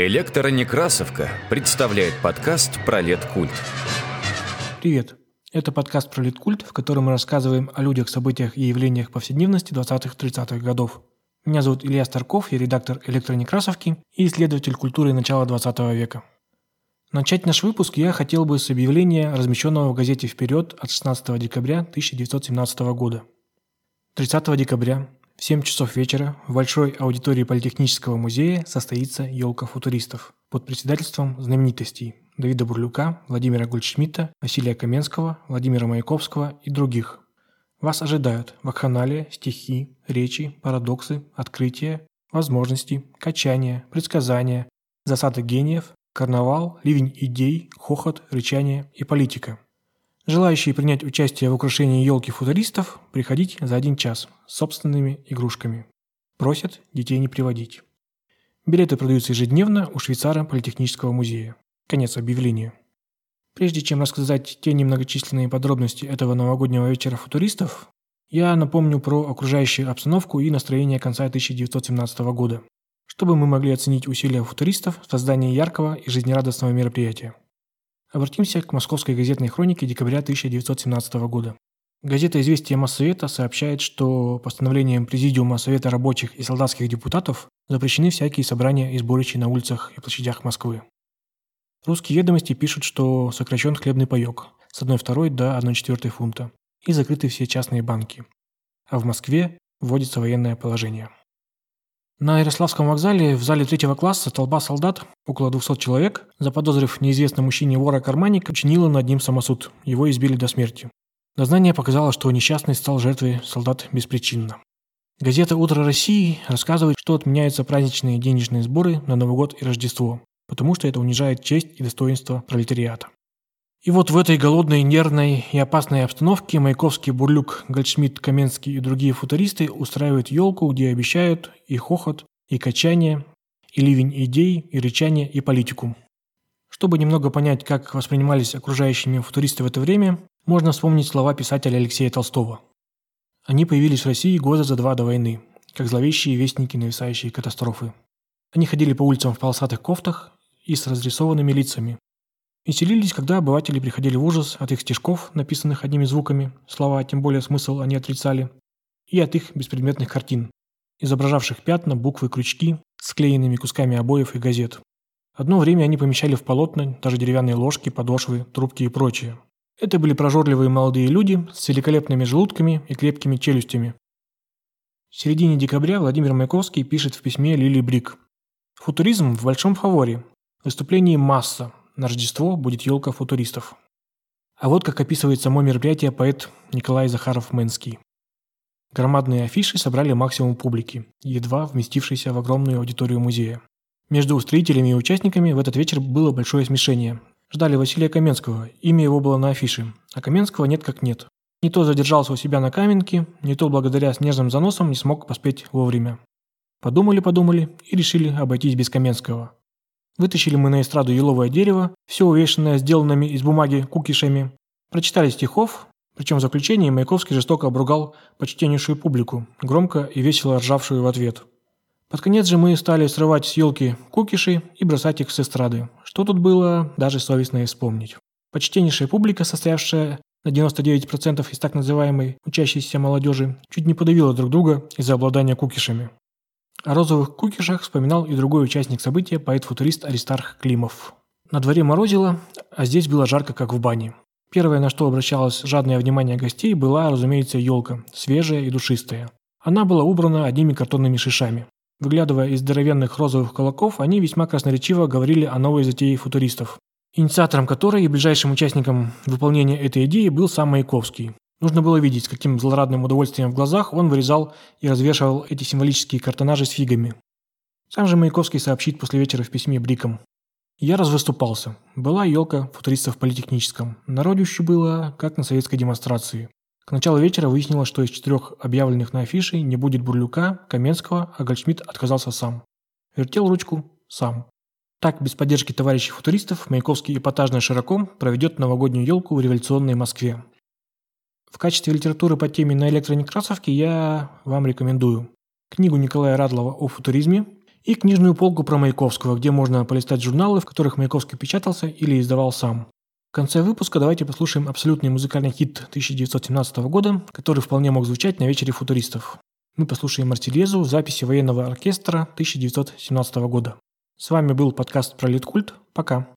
Электронекрасовка представляет подкаст про лет-культ. Привет! Это подкаст про литкульт, в котором мы рассказываем о людях, событиях и явлениях повседневности 20-30-х годов. Меня зовут Илья Старков, я редактор электронекрасовки и исследователь культуры начала 20 века. Начать наш выпуск я хотел бы с объявления, размещенного в газете «Вперед» от 16 декабря 1917 года. 30 декабря в 7 часов вечера в большой аудитории Политехнического музея состоится елка футуристов под председательством знаменитостей Давида Бурлюка, Владимира Гольдшмидта, Василия Каменского, Владимира Маяковского и других. Вас ожидают вакханалия, стихи, речи, парадоксы, открытия, возможности, качания, предсказания, засады гениев, карнавал, ливень идей, хохот, рычание и политика – Желающие принять участие в украшении елки футуристов приходить за один час с собственными игрушками. Просят детей не приводить. Билеты продаются ежедневно у швейцара Политехнического музея. Конец объявления. Прежде чем рассказать те немногочисленные подробности этого новогоднего вечера футуристов, я напомню про окружающую обстановку и настроение конца 1917 года, чтобы мы могли оценить усилия футуристов в создании яркого и жизнерадостного мероприятия. Обратимся к московской газетной хронике декабря 1917 года. Газета «Известия Моссовета» сообщает, что постановлением Президиума Совета рабочих и солдатских депутатов запрещены всякие собрания и сборища на улицах и площадях Москвы. Русские ведомости пишут, что сокращен хлебный паек с 1,2 до 1,4 фунта и закрыты все частные банки. А в Москве вводится военное положение. На Ярославском вокзале в зале третьего класса толпа солдат, около 200 человек, заподозрив неизвестном мужчине вора-карманника, чинила над ним самосуд. Его избили до смерти. Дознание показало, что несчастный стал жертвой солдат беспричинно. Газета «Утро России» рассказывает, что отменяются праздничные денежные сборы на Новый год и Рождество, потому что это унижает честь и достоинство пролетариата. И вот в этой голодной, нервной и опасной обстановке Маяковский, Бурлюк, Гольдшмидт, Каменский и другие футуристы устраивают елку, где обещают и хохот, и качание, и ливень идей, и рычание, и политику. Чтобы немного понять, как воспринимались окружающими футуристы в это время, можно вспомнить слова писателя Алексея Толстого. Они появились в России года за два до войны, как зловещие вестники нависающей катастрофы. Они ходили по улицам в полосатых кофтах и с разрисованными лицами, Веселились, когда обыватели приходили в ужас от их стишков, написанных одними звуками, слова, тем более смысл они отрицали, и от их беспредметных картин, изображавших пятна, буквы, крючки, склеенными кусками обоев и газет. Одно время они помещали в полотна даже деревянные ложки, подошвы, трубки и прочее. Это были прожорливые молодые люди с великолепными желудками и крепкими челюстями. В середине декабря Владимир Маяковский пишет в письме Лили Брик. «Футуризм в большом фаворе. Выступлений масса. На Рождество будет елка футуристов. А вот как описывает само мероприятие поэт Николай Захаров-Мэнский. Громадные афиши собрали максимум публики, едва вместившейся в огромную аудиторию музея. Между устроителями и участниками в этот вечер было большое смешение. Ждали Василия Каменского, имя его было на афише, а Каменского нет как нет. Не то задержался у себя на каменке, не то благодаря снежным заносам не смог поспеть вовремя. Подумали-подумали и решили обойтись без Каменского. Вытащили мы на эстраду еловое дерево, все увешанное сделанными из бумаги кукишами. Прочитали стихов, причем в заключении Маяковский жестоко обругал почтеннейшую публику, громко и весело ржавшую в ответ. Под конец же мы стали срывать с елки кукиши и бросать их с эстрады. Что тут было, даже совестно и вспомнить. Почтеннейшая публика, состоявшая на 99% из так называемой учащейся молодежи, чуть не подавила друг друга из-за обладания кукишами. О розовых кукишах вспоминал и другой участник события, поэт-футурист Аристарх Климов. На дворе морозило, а здесь было жарко, как в бане. Первое, на что обращалось жадное внимание гостей, была, разумеется, елка, свежая и душистая. Она была убрана одними картонными шишами. Выглядывая из здоровенных розовых колоков, они весьма красноречиво говорили о новой затее футуристов, инициатором которой и ближайшим участником выполнения этой идеи был сам Маяковский. Нужно было видеть, с каким злорадным удовольствием в глазах он вырезал и развешивал эти символические картонажи с фигами. Сам же Маяковский сообщит после вечера в письме Брикам. Я развыступался. Была елка футуристов в политехническом. Народищу было, как на советской демонстрации. К началу вечера выяснилось, что из четырех объявленных на афише не будет Бурлюка, Каменского, а Гольдшмидт отказался сам. Вертел ручку сам. Так, без поддержки товарищей футуристов, Маяковский эпатажно широко проведет новогоднюю елку в революционной Москве. В качестве литературы по теме на электронекрасовке я вам рекомендую книгу Николая Радлова о футуризме и книжную полку про Маяковского, где можно полистать журналы, в которых Маяковский печатался или издавал сам. В конце выпуска давайте послушаем абсолютный музыкальный хит 1917 года, который вполне мог звучать на вечере футуристов. Мы послушаем Марсельезу записи военного оркестра 1917 года. С вами был подкаст про Литкульт. Пока.